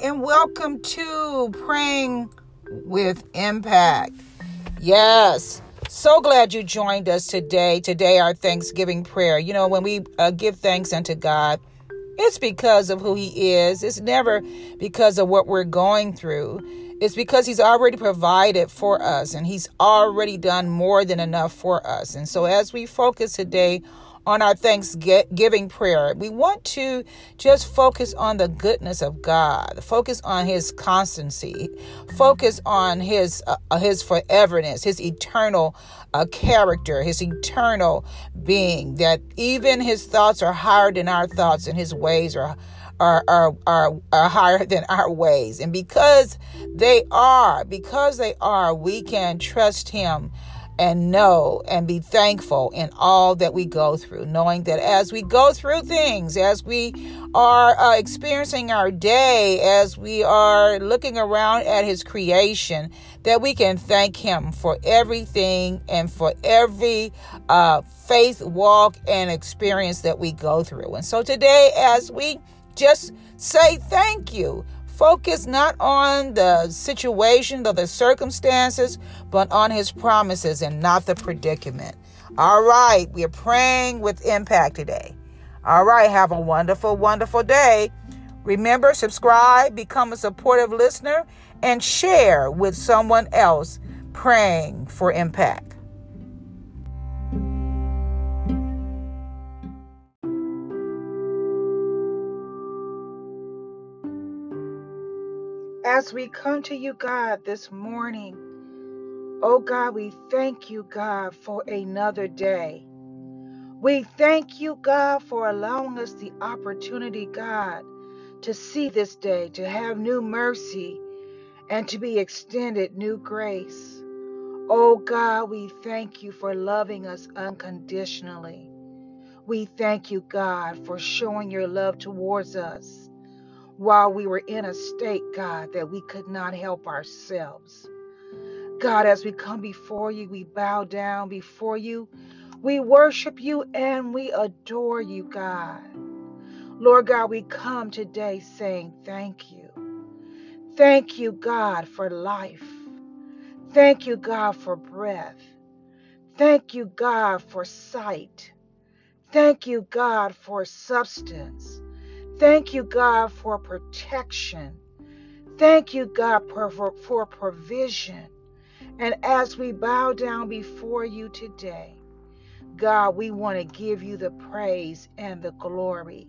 and welcome to Praying with Impact. Yes, so glad you joined us today. Today, our Thanksgiving prayer. You know, when we uh, give thanks unto God, it's because of who He is, it's never because of what we're going through. It's because He's already provided for us and He's already done more than enough for us. And so, as we focus today on our Thanksgiving prayer, we want to just focus on the goodness of God, focus on His constancy, focus on His uh, His foreverness, His eternal uh, character, His eternal being. That even His thoughts are higher than our thoughts, and His ways are. Are, are, are, are higher than our ways. And because they are, because they are, we can trust Him and know and be thankful in all that we go through, knowing that as we go through things, as we are uh, experiencing our day, as we are looking around at His creation, that we can thank Him for everything and for every uh, faith walk and experience that we go through. And so today, as we just say thank you Focus not on the situation or the circumstances, but on his promises and not the predicament. All right, we're praying with impact today. All right, have a wonderful, wonderful day. Remember, subscribe, become a supportive listener, and share with someone else praying for impact. As we come to you, God, this morning, oh God, we thank you, God, for another day. We thank you, God, for allowing us the opportunity, God, to see this day, to have new mercy, and to be extended new grace. Oh God, we thank you for loving us unconditionally. We thank you, God, for showing your love towards us while we were in a state, God, that we could not help ourselves. God, as we come before you, we bow down before you. We worship you and we adore you, God. Lord God, we come today saying thank you. Thank you, God, for life. Thank you, God, for breath. Thank you, God, for sight. Thank you, God, for substance. Thank you, God, for protection. Thank you, God, for, for, provision. And as we bow down before you today, God, we want to give you the praise and the glory.